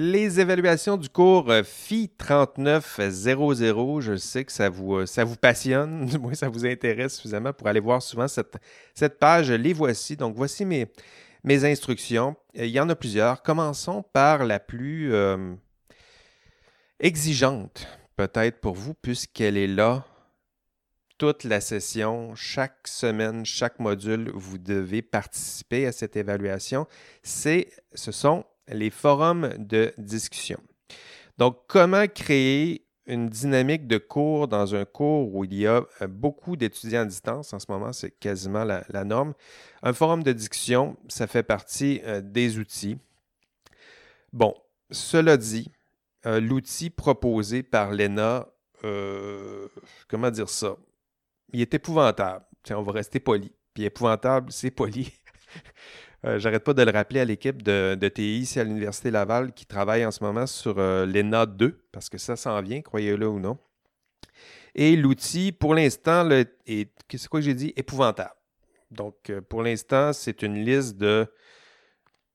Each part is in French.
Les évaluations du cours euh, FI 3900, je sais que ça vous, euh, passionne, du moins ça vous intéresse suffisamment pour aller voir souvent cette, cette page. Les voici. Donc, voici mes, instructions. Il y en a plusieurs. Commençons par la plus euh, exigeante, peut-être pour vous, puisqu'elle est là toute la session, chaque semaine, chaque module, vous devez participer à cette évaluation. C'est, ce sont les forums de discussion. Donc, comment créer une dynamique de cours dans un cours où il y a euh, beaucoup d'étudiants à distance? En ce moment, c'est quasiment la, norme. Un forum de discussion, ça fait partie euh, des outils. Bon, cela dit, euh, l'outil proposé par l'ENA, comment dire ça? Il est épouvantable. Tiens, on va rester poli. Puis épouvantable, c'est poli. Euh, j'arrête pas de le rappeler à l'équipe de, TI ici à l'Université Laval qui travaille en ce moment sur euh, l'ENA 2, parce que ça s'en vient, croyez-le ou non. Et l'outil, pour l'instant, est, c'est quoi que j'ai dit? Épouvantable. Donc, euh, pour l'instant, c'est une liste de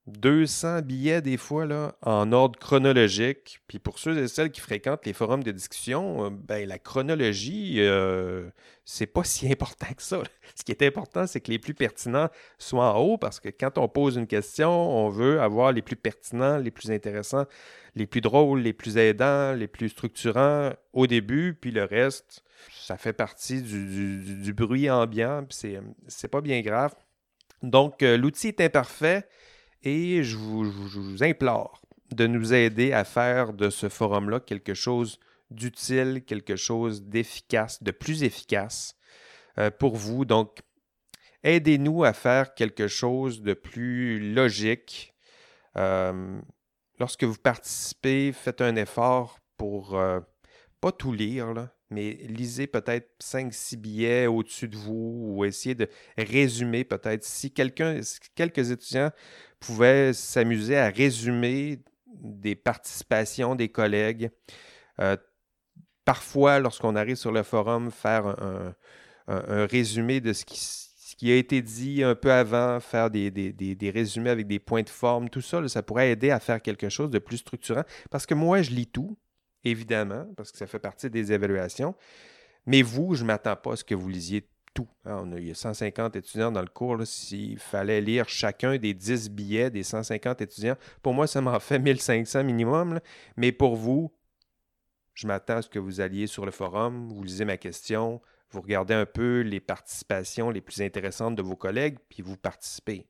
200 billets des fois en ordre chronologique. Puis pour ceux et celles qui fréquentent les forums de discussion, euh, ben, la chronologie, euh, c'est pas si important que ça. Ce qui est important, c'est que les plus pertinents soient en haut parce que quand on pose une question, on veut avoir les plus pertinents, les plus intéressants, les plus drôles, les plus aidants, les plus structurants au début, puis le reste, ça fait partie du, bruit ambiant, puis c'est pas bien grave. Donc, euh, l'outil est imparfait et je vous, implore de nous aider à faire de ce forum-là quelque chose d'utile, quelque chose d'efficace, de plus efficace euh, pour vous. Donc, aidez-nous à faire quelque chose de plus logique. Euh, lorsque vous participez, faites un effort pour euh, pas tout lire, là, mais lisez peut-être 5-6 billets au-dessus de vous ou essayez de résumer peut-être. Si quelques étudiants pouvaient s'amuser à résumer des participations des collègues, euh, parfois, lorsqu'on arrive sur le forum, faire un, résumé de ce qui, a été dit un peu avant, faire des, résumés avec des points de forme, tout ça, ça pourrait aider à faire quelque chose de plus structurant. Parce que moi, je lis tout, évidemment, parce que ça fait partie des évaluations. Mais vous, je ne m'attends pas à ce que vous lisiez tout. Hein. on a, il y a 150 étudiants dans le cours. S'il fallait lire chacun des 10 billets des 150 étudiants, pour moi, ça m'en fait 1500 minimum. Mais pour vous, je m'attends à ce que vous alliez sur le forum, vous lisez ma question, vous regardez un peu les participations les plus intéressantes de vos collègues, puis vous participez.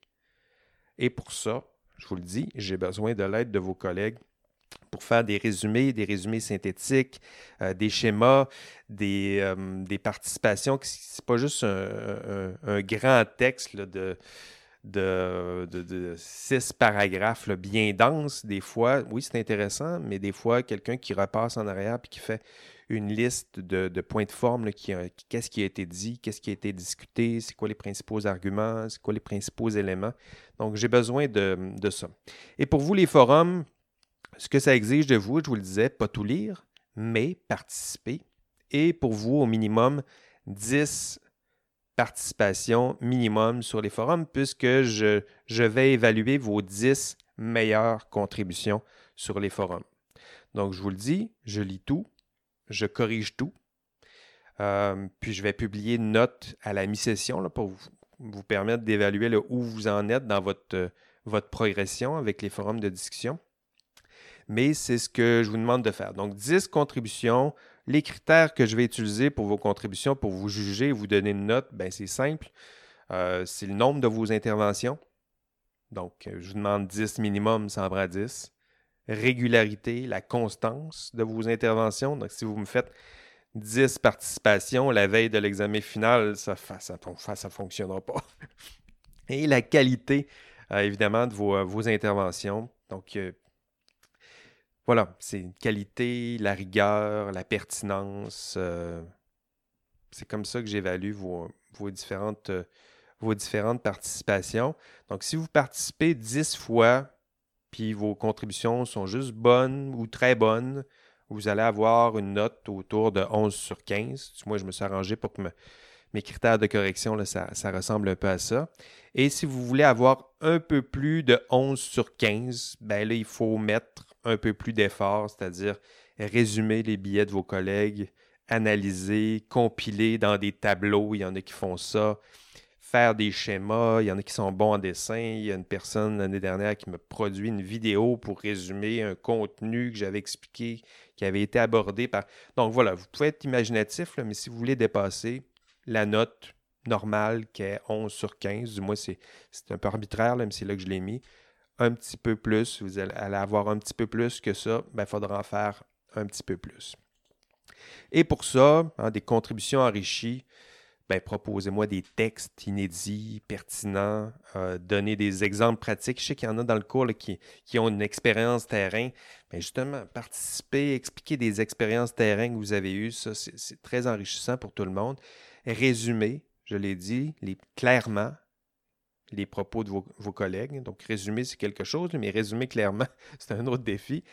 Et pour ça, je vous le dis, j'ai besoin de l'aide de vos collègues pour faire des résumés, des résumés synthétiques, euh, des schémas, des, euh, des participations. Ce n'est pas juste un, grand texte de, de, six paragraphes bien denses. Des fois, oui, c'est intéressant, mais des fois, quelqu'un qui repasse en arrière et qui fait une liste de, points de forme, qu'est-ce qui a été dit, qu'est-ce qui a été discuté, c'est quoi les principaux arguments, c'est quoi les principaux éléments. Donc, j'ai besoin de, de ça. Et pour vous, les forums, ce que ça exige de vous, je vous le disais, pas tout lire, mais participer. Et pour vous, au minimum, 10 participations minimum sur les forums, puisque je, je vais évaluer vos 10 meilleures contributions sur les forums. Donc, je vous le dis, je lis tout, je corrige tout, euh, puis je vais publier une note à la mi-session pour vous, permettre d'évaluer où vous en êtes dans votre, votre progression avec les forums de discussion mais c'est ce que je vous demande de faire. Donc, 10 contributions. Les critères que je vais utiliser pour vos contributions, pour vous juger et vous donner une note, ben, c'est simple. Euh, c'est le nombre de vos interventions. Donc, je vous demande 10 minimum, ça en prend 10. Régularité, la constance de vos interventions. Donc, si vous me faites 10 participations la veille de l'examen final, ça ne fonctionnera pas. Et la qualité, euh, évidemment, de vos, vos interventions. Donc, euh, voilà, c'est une qualité, la rigueur, la pertinence. Euh, c'est comme ça que j'évalue vos, différentes, euh, vos différentes participations. Donc, si vous participez 10 fois, puis vos contributions sont juste bonnes ou très bonnes, vous allez avoir une note autour de 11 sur 15. Moi, je me suis arrangé pour que mes critères de correction, là, ça, ça, ressemble un peu à ça. Et si vous voulez avoir un peu plus de 11 sur 15, ben là, il faut mettre un peu plus d'effort, c'est-à-dire résumer les billets de vos collègues, analyser, compiler dans des tableaux, il y en a qui font ça, faire des schémas, il y en a qui sont bons en dessin, il y a une personne l'année dernière qui m'a produit une vidéo pour résumer un contenu que j'avais expliqué, qui avait été abordé par... Donc voilà, vous pouvez être imaginatif, mais si vous voulez dépasser la note normale qui est 11 sur 15, du moins c'est un peu arbitraire, mais c'est là que je l'ai mis, un petit peu plus, vous allez avoir un petit peu plus que ça, il ben, faudra en faire un petit peu plus. Et pour ça, hein, des contributions enrichies, ben, proposez-moi des textes inédits, pertinents, euh, donnez des exemples pratiques. Je sais qu'il y en a dans le cours qui, ont une expérience terrain. Mais justement, participer, expliquer des expériences terrain que vous avez eues, ça, c'est très enrichissant pour tout le monde. Résumer, je l'ai dit, clairement, les propos de vos, collègues. Donc, résumer, c'est quelque chose, mais résumer clairement, c'est un autre défi.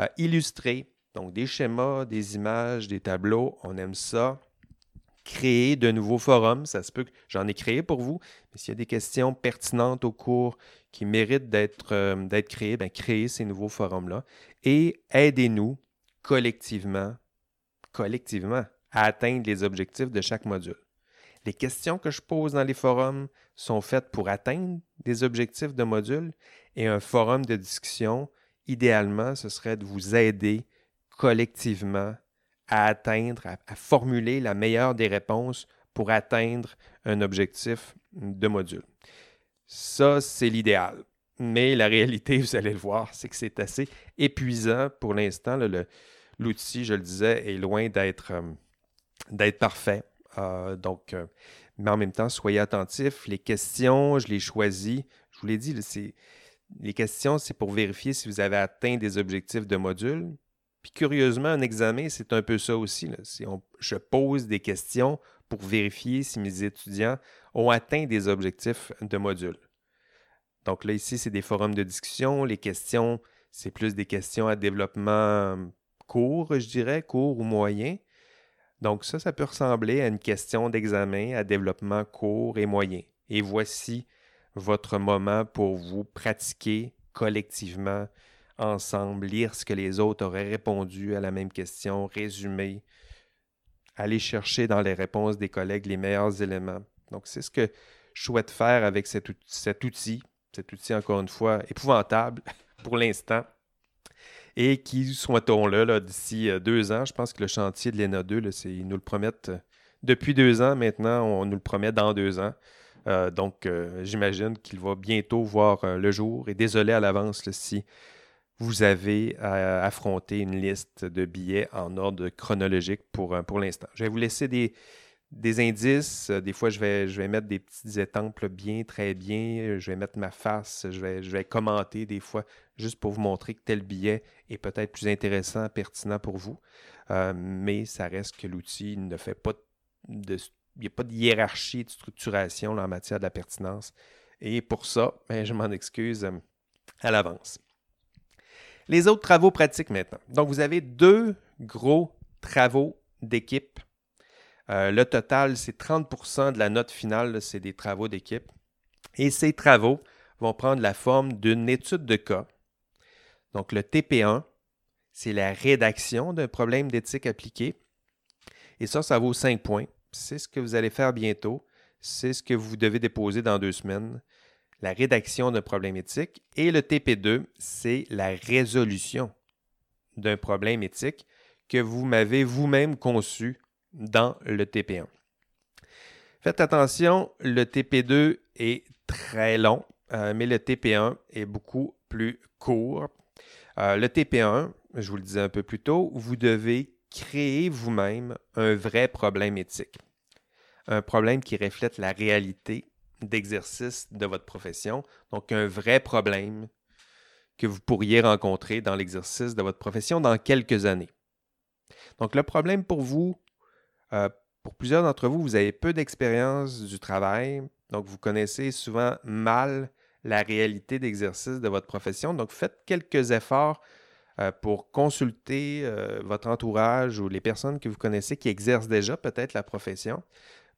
Euh, illustrer, donc des schémas, des images, des tableaux, on aime ça. Créer de nouveaux forums, ça se peut que j'en ai créé pour vous, mais s'il y a des questions pertinentes au cours qui méritent d'être euh, créées, bien, créez ces nouveaux forums-là. Et aidez-nous collectivement, collectivement, à atteindre les objectifs de chaque module. Les questions que je pose dans les forums sont faites pour atteindre des objectifs de module et un forum de discussion, idéalement, ce serait de vous aider collectivement à atteindre, à, formuler la meilleure des réponses pour atteindre un objectif de module. Ça, c'est l'idéal. Mais la réalité, vous allez le voir, c'est que c'est assez épuisant pour l'instant. L'outil, je le disais, est loin d'être euh, parfait. Euh, donc, euh, mais en même temps, soyez attentifs. Les questions, je les choisis. Je vous l'ai dit, les questions, c'est pour vérifier si vous avez atteint des objectifs de module. Puis curieusement, un examen, c'est un peu ça aussi. je pose des questions pour vérifier si mes étudiants ont atteint des objectifs de module. Donc là, ici, c'est des forums de discussion. Les questions, c'est plus des questions à développement court, je dirais, court ou moyen. Donc ça, ça peut ressembler à une question d'examen à développement court et moyen. Et voici votre moment pour vous pratiquer collectivement, ensemble, lire ce que les autres auraient répondu à la même question, résumer, aller chercher dans les réponses des collègues les meilleurs éléments. Donc c'est ce que je souhaite faire avec cet, outil, cet outil encore une fois épouvantable pour l'instant, et qui, souhaitons-le, là, d'ici euh, deux ans, je pense que le chantier de l'ENA 2, ils nous le promettent euh, depuis deux ans. Maintenant, on nous le promet dans deux ans. Euh, donc, j'imagine qu'il va bientôt voir le jour. Et désolé à l'avance si vous avez à affronter une liste de billets en ordre chronologique pour, pour l'instant. Je vais vous laisser des, des indices. Des fois, je vais, mettre des petites étampes bien, très bien. Je vais mettre ma face. Je vais, commenter des fois juste pour vous montrer que tel billet est peut-être plus intéressant, pertinent pour vous. Euh, mais ça reste que l'outil ne fait pas de. Il n'y a pas de hiérarchie, de structuration en matière de la pertinence. Et pour ça, ben, je m'en excuse euh, à l'avance. Les autres travaux pratiques maintenant. Donc, vous avez deux gros travaux d'équipe. Euh, le total, c'est 30% de la note finale, c'est des travaux d'équipe. Et ces travaux vont prendre la forme d'une étude de cas donc, le TP1, c'est la rédaction d'un problème d'éthique appliqué. Et ça, ça vaut 5 points. C'est ce que vous allez faire bientôt. C'est ce que vous devez déposer dans deux semaines. La rédaction d'un problème éthique. Et le TP2, c'est la résolution d'un problème éthique que vous m'avez vous-même conçu dans le TP1. Faites attention, le TP2 est très long, euh, mais le TP1 est beaucoup plus court euh, le TP1, je vous le disais un peu plus tôt, vous devez créer vous-même un vrai problème éthique. Un problème qui reflète la réalité d'exercice de votre profession. Donc, un vrai problème que vous pourriez rencontrer dans l'exercice de votre profession dans quelques années. Donc, le problème pour vous, euh, pour plusieurs d'entre vous, vous avez peu d'expérience du travail, donc vous connaissez souvent mal la réalité d'exercice de votre profession. Donc, faites quelques efforts euh, pour consulter euh, votre entourage ou les personnes que vous connaissez qui exercent déjà peut-être la profession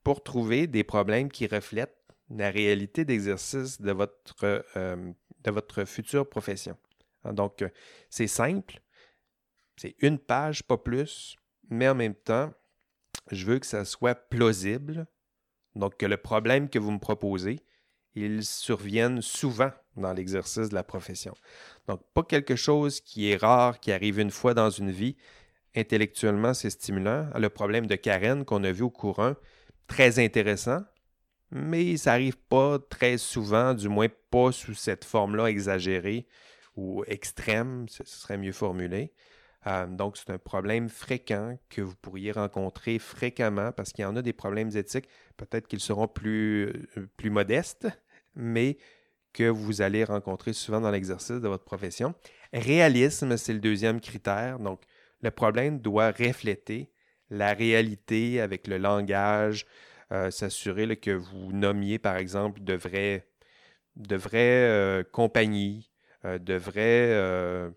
pour trouver des problèmes qui reflètent la réalité d'exercice de votre, de votre future profession. Hein, donc, c'est simple. C'est une page, pas plus. Mais en même temps, je veux que ça soit plausible. Donc, que le problème que vous me proposez, il survienne souvent dans l'exercice de la profession. Donc, pas quelque chose qui est rare, qui arrive une fois dans une vie. Intellectuellement, c'est stimulant. Le problème de Karen qu'on a vu au courant, très intéressant, mais ça n'arrive pas très souvent, du moins pas sous cette forme-là exagérée ou extrême, ce serait mieux formulé. Euh, donc, c'est un problème fréquent que vous pourriez rencontrer fréquemment parce qu'il y en a des problèmes éthiques. Peut-être qu'ils seront plus, euh, plus modestes, mais que vous allez rencontrer souvent dans l'exercice de votre profession. Réalisme, c'est le deuxième critère. Donc, le problème doit refléter la réalité avec le langage, euh, s'assurer que vous nommiez, par exemple, de vraies, de vraies compagnies, de vraies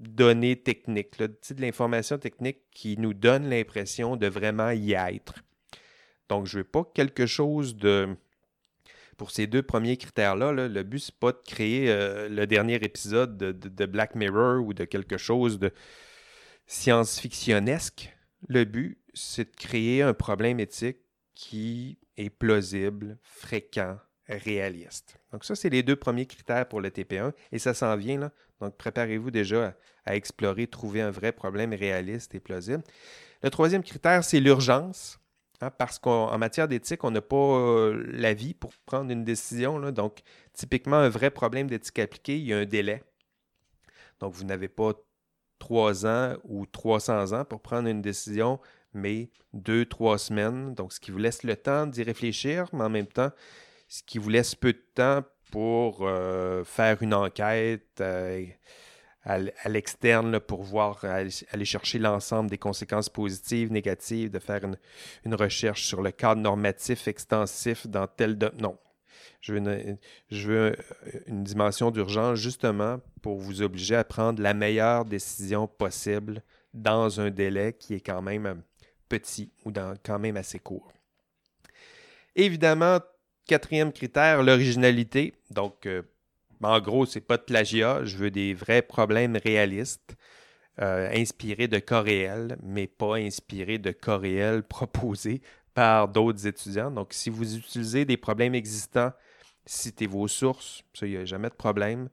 données techniques, de l'information technique qui nous donne l'impression de vraiment y être. Donc, je ne veux pas quelque chose de... Pour ces deux premiers critères-là, le but, ce n'est pas de créer euh, le dernier épisode de, Black Mirror ou de quelque chose de science-fictionnesque. Le but, c'est de créer un problème éthique qui est plausible, fréquent, réaliste. Donc ça, c'est les deux premiers critères pour le TP1 et ça s'en vient. Là. Donc préparez-vous déjà à, explorer, trouver un vrai problème réaliste et plausible. Le troisième critère, c'est l'urgence. Hein, parce qu'en matière d'éthique, on n'a pas euh, la vie pour prendre une décision. donc, typiquement, un vrai problème d'éthique appliquée, il y a un délai. Donc, vous n'avez pas trois ans ou 300 ans pour prendre une décision, mais deux, trois semaines. Donc, ce qui vous laisse le temps d'y réfléchir, mais en même temps, ce qui vous laisse peu de temps pour euh, faire une enquête euh, à, l'externe pour voir, aller, chercher l'ensemble des conséquences positives, négatives, de faire une, recherche sur le cadre normatif extensif dans tel... De... Non. Je veux, une, je veux une dimension d'urgence justement pour vous obliger à prendre la meilleure décision possible dans un délai qui est quand même petit ou dans, quand même assez court. Évidemment, Quatrième critère, l'originalité. Donc, euh, en gros, c'est pas de plagiat. Je veux des vrais problèmes réalistes, euh, inspirés de cas réels, mais pas inspirés de cas réels proposés par d'autres étudiants. Donc, si vous utilisez des problèmes existants, citez vos sources. Ça, il n'y a jamais de problème.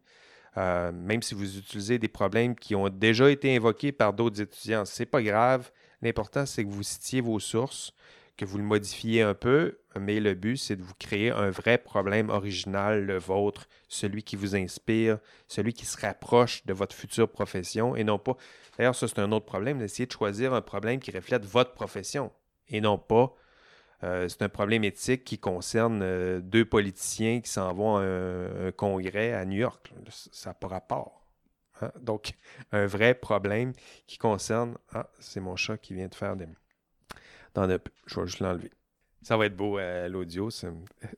Euh, même si vous utilisez des problèmes qui ont déjà été invoqués par d'autres étudiants, ce n'est pas grave. L'important, c'est que vous citiez vos sources que vous le modifiez un peu, mais le but, c'est de vous créer un vrai problème original, le vôtre, celui qui vous inspire, celui qui se rapproche de votre future profession et non pas. D'ailleurs, ça, c'est un autre problème, d'essayer de choisir un problème qui reflète votre profession et non pas. Euh, c'est un problème éthique qui concerne euh, deux politiciens qui s'en vont à un, congrès à New York. Ça n'a pas rapport. Hein. Donc, un vrai problème qui concerne. Ah, c'est mon chat qui vient de faire des. Je vais juste l'enlever. Ça va être beau euh, l'audio, ce,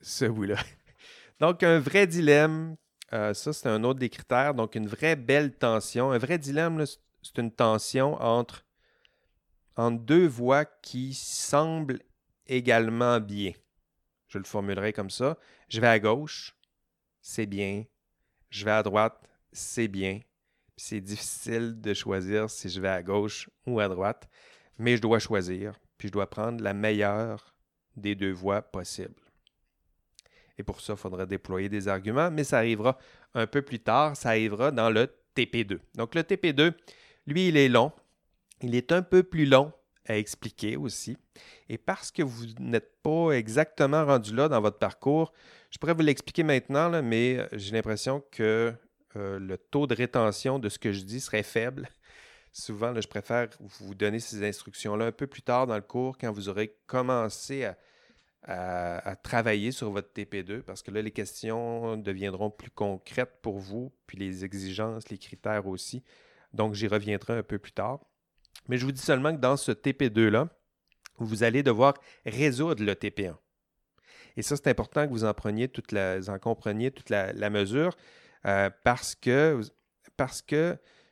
ce bout-là. Donc, un vrai dilemme. Euh, ça, c'est un autre des critères. Donc, une vraie belle tension. Un vrai dilemme, c'est une tension entre, entre deux voies qui semblent également bien. Je le formulerai comme ça. Je vais à gauche, c'est bien. Je vais à droite, c'est bien. C'est difficile de choisir si je vais à gauche ou à droite, mais je dois choisir puis je dois prendre la meilleure des deux voies possibles. Et pour ça, il faudra déployer des arguments, mais ça arrivera un peu plus tard, ça arrivera dans le TP2. Donc le TP2, lui, il est long. Il est un peu plus long à expliquer aussi. Et parce que vous n'êtes pas exactement rendu là dans votre parcours, je pourrais vous l'expliquer maintenant, mais j'ai l'impression que euh, le taux de rétention de ce que je dis serait faible souvent, je préfère vous donner ces instructions-là un peu plus tard dans le cours, quand vous aurez commencé à, travailler sur votre TP2, parce que là, les questions deviendront plus concrètes pour vous, puis les exigences, les critères aussi. Donc, j'y reviendrai un peu plus tard. Mais je vous dis seulement que dans ce TP2-là, vous allez devoir résoudre le TP1. Et ça, c'est important que vous en preniez en compreniez toute la, mesure euh, parce que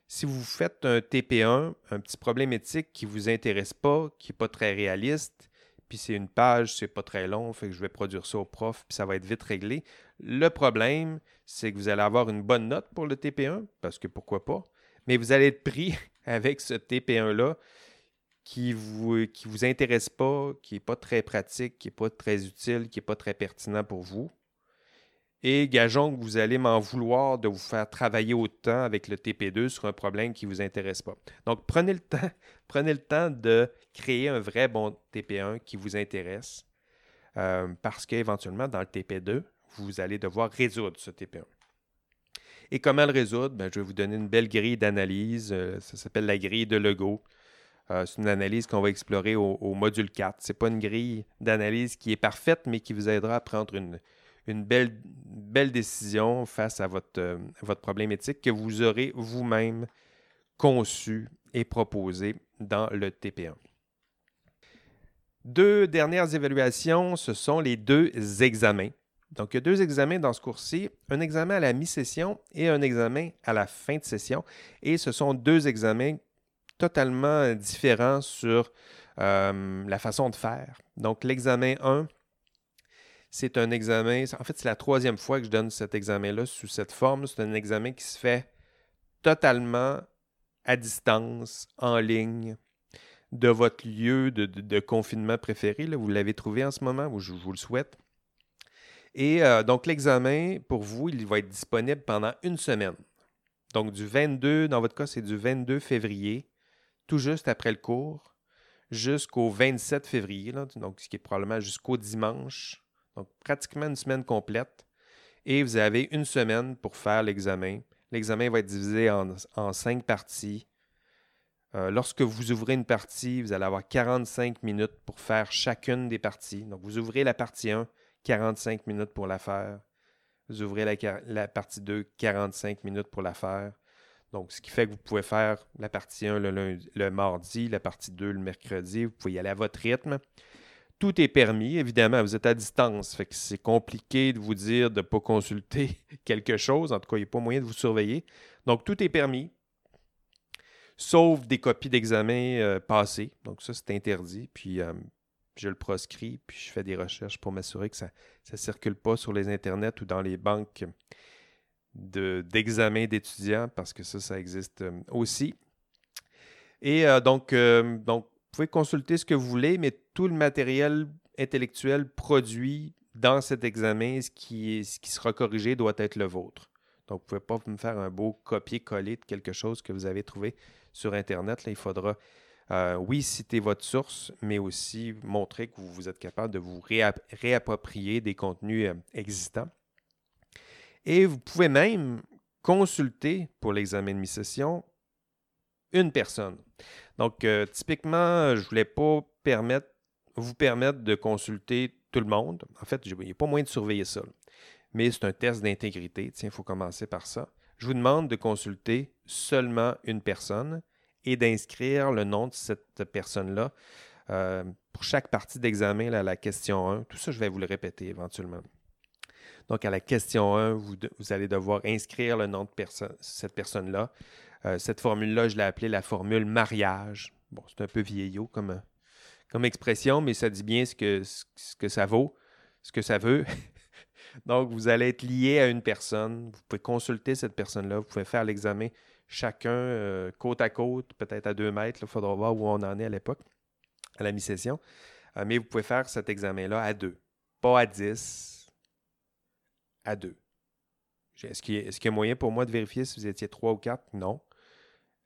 si vous faites un TP1, un petit problème éthique qui ne vous intéresse pas, qui n'est pas très réaliste, puis c'est une page, c'est pas très long, fait que je vais produire ça au prof, puis ça va être vite réglé. Le problème, c'est que vous allez avoir une bonne note pour le TP1, parce que pourquoi pas, mais vous allez être pris avec ce TP1-là qui vous, qui vous intéresse pas, qui n'est pas très pratique, qui n'est pas très utile, qui n'est pas très pertinent pour vous. Et gageons que vous allez m'en vouloir de vous faire travailler autant avec le TP2 sur un problème qui ne vous intéresse pas. Donc, prenez le temps, prenez le temps de créer un vrai bon TP1 qui vous intéresse, euh, parce qu'éventuellement, dans le TP2, vous allez devoir résoudre ce TP1. Et comment le résoudre? Ben, je vais vous donner une belle grille d'analyse. Euh, ça s'appelle la grille de Lego. Euh, c'est une analyse qu'on va explorer au, module 4. Ce n'est pas une grille d'analyse qui est parfaite, mais qui vous aidera à prendre une, une belle, décision face à votre, euh, votre problématique que vous aurez vous-même conçu et proposé dans le TP1. Deux dernières évaluations, ce sont les deux examens. Donc, il y a deux examens dans ce cours-ci, un examen à la mi-session et un examen à la fin de session. Et ce sont deux examens totalement différents sur euh, la façon de faire. Donc, l'examen 1, c'est un examen, en fait, c'est la troisième fois que je donne cet examen-là sous cette forme. C'est un examen qui se fait totalement à distance, en ligne, de votre lieu de, confinement préféré. Vous l'avez trouvé en ce moment, ou je vous le souhaite. Et euh, donc, l'examen, pour vous, il va être disponible pendant une semaine. Donc, du 22, dans votre cas, c'est du 22 février, tout juste après le cours, jusqu'au 27 février, donc ce qui est probablement jusqu'au dimanche. Donc, pratiquement une semaine complète. Et vous avez une semaine pour faire l'examen. L'examen va être divisé en, cinq parties. Euh, lorsque vous ouvrez une partie, vous allez avoir 45 minutes pour faire chacune des parties. Donc, vous ouvrez la partie 1, 45 minutes pour la faire. Vous ouvrez la, partie 2, 45 minutes pour la faire. Donc, ce qui fait que vous pouvez faire la partie 1 le, le mardi, la partie 2 le mercredi. Vous pouvez y aller à votre rythme. Tout est permis, évidemment, vous êtes à distance, fait que c'est compliqué de vous dire de ne pas consulter quelque chose. En tout cas, il n'y a pas moyen de vous surveiller. Donc, tout est permis, sauf des copies d'examen euh, passés. Donc, ça, c'est interdit. Puis, euh, je le proscris, puis je fais des recherches pour m'assurer que ça ne circule pas sur les internets ou dans les banques d'examen d'étudiants, parce que ça, ça existe euh, aussi. Et euh, donc, donc, pouvez consulter ce que vous voulez, mais tout le matériel intellectuel produit dans cet examen, ce qui, sera corrigé, doit être le vôtre. Donc, vous ne pouvez pas me faire un beau copier-coller de quelque chose que vous avez trouvé sur Internet. Là, il faudra euh, oui, citer votre source, mais aussi montrer que vous, êtes capable de vous réapproprier des contenus euh, existants. Et vous pouvez même consulter pour l'examen de mi-session une personne. Donc, euh, typiquement, je ne voulais pas vous permettre de consulter tout le monde. En fait, il n'y a pas moyen de surveiller ça. Mais c'est un test d'intégrité. Tiens, il faut commencer par ça. Je vous demande de consulter seulement une personne et d'inscrire le nom de cette personne-là euh, pour chaque partie d'examen, à la question 1. Tout ça, je vais vous le répéter éventuellement. Donc, à la question 1, vous, allez devoir inscrire le nom de cette personne-là. Euh, cette formule-là, je l'ai appelée la formule mariage. Bon, c'est un peu vieillot comme, comme expression, mais ça dit bien ce que, ce que ça vaut, ce que ça veut. Donc, vous allez être lié à une personne. Vous pouvez consulter cette personne-là. Vous pouvez faire l'examen chacun euh, côte à côte, peut-être à deux mètres. Il faudra voir où on en est à l'époque, à la mi-session. Euh, mais vous pouvez faire cet examen-là à deux. Pas à dix, à deux. Est-ce qu'il y, a moyen pour moi de vérifier si vous étiez trois ou quatre? Non.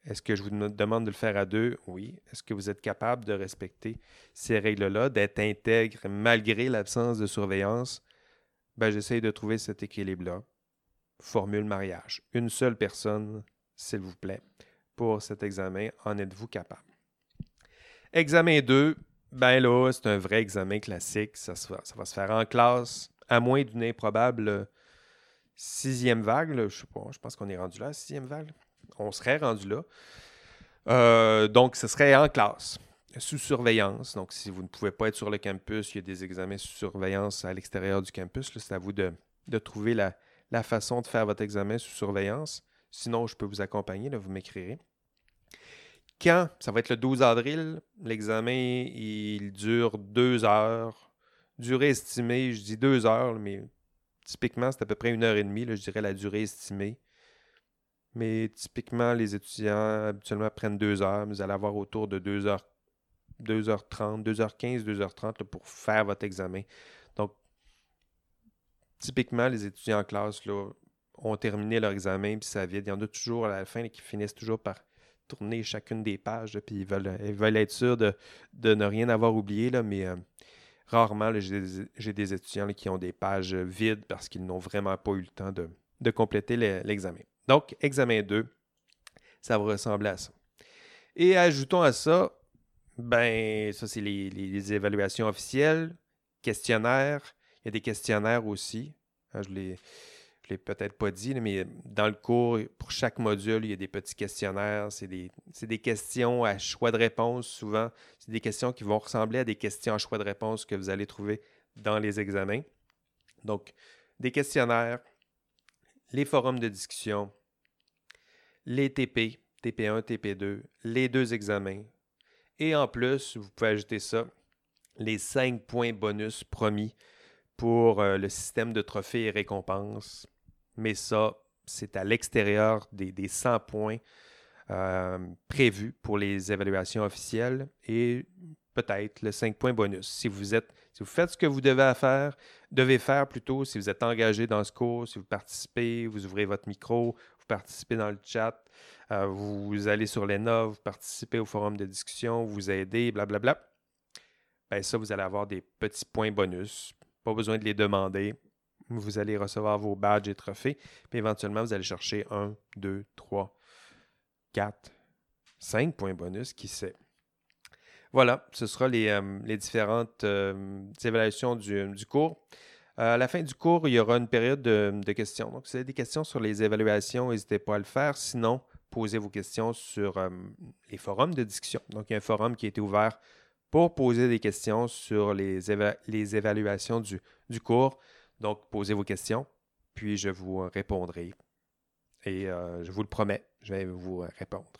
Est-ce que je vous demande de le faire à deux? Oui. Est-ce que vous êtes capable de respecter ces règles-là, d'être intègre malgré l'absence de surveillance? Ben, J'essaie de trouver cet équilibre-là. Formule mariage. Une seule personne s'il vous plaît, pour cet examen. En êtes-vous capable? Examen 2, ben là, c'est un vrai examen classique. Ça, va se faire en classe, à moins d'une improbable sixième vague. je sais pas, je pense qu'on est rendu là, sixième vague. On serait rendu là. Euh, donc, ce serait en classe, sous surveillance. Donc, si vous ne pouvez pas être sur le campus, il y a des examens sous surveillance à l'extérieur du campus. C'est à vous de, trouver la, façon de faire votre examen sous surveillance. Sinon, je peux vous accompagner, vous m'écrirez. quand? Ça va être le 12 avril. L'examen, il dure deux heures. Durée estimée, je dis deux heures, mais typiquement, c'est à peu près une heure et demie, je dirais la durée estimée. Mais typiquement, les étudiants habituellement prennent deux heures. Vous allez avoir autour de 2h, 2h30, 2h15, 2h30 pour faire votre examen. Donc, typiquement, les étudiants en classe là, ont terminé leur examen, puis ça vide. Il y en a toujours à la fin qui finissent toujours par tourner chacune des pages, puis ils veulent, ils veulent être sûrs de, ne rien avoir oublié, là, mais euh, rarement, j'ai des, étudiants qui ont des pages vides parce qu'ils n'ont vraiment pas eu le temps de, compléter l'examen. Donc, examen 2, ça va ressembler à ça. Et ajoutons à ça, ben, ça, c'est les, évaluations officielles, questionnaires. Il y a des questionnaires aussi. Hein, je l'ai l'ai peut-être pas dit, mais dans le cours, pour chaque module, il y a des petits questionnaires. C'est des, des, questions à choix de réponse, souvent. C'est des questions qui vont ressembler à des questions à choix de réponse que vous allez trouver dans les examens. Donc, des questionnaires, les forums de discussion, les TP, TP1, TP2, les deux examens. Et en plus, vous pouvez ajouter ça, les cinq points bonus promis pour euh, le système de trophées et récompenses mais ça, c'est à l'extérieur des, 100 points euh, prévus pour les évaluations officielles et peut-être le 5 points bonus. Si vous êtes, si vous faites ce que vous devez faire, devez faire plutôt, si vous êtes engagé dans ce cours, si vous participez, vous ouvrez votre micro, vous participez dans le chat, euh, vous allez sur l'ENA, vous participez au forum de discussion, vous aidez, blablabla. Bien, ça, vous allez avoir des petits points bonus. Pas besoin de les demander vous allez recevoir vos badges et trophées. Puis éventuellement, vous allez chercher 1, 2, 3, 4, 5 points bonus, qui sait. Voilà, ce sera les, euh, différentes euh, évaluations du, cours. Euh, à la fin du cours, il y aura une période de, questions. Donc, si vous avez des questions sur les évaluations, n'hésitez pas à le faire. Sinon, posez vos questions sur les forums de discussion. Donc, il y a un forum qui a été ouvert pour poser des questions sur les, évaluations du, cours. Donc, posez vos questions, puis je vous répondrai. Et je vous le promets, je vais vous répondre.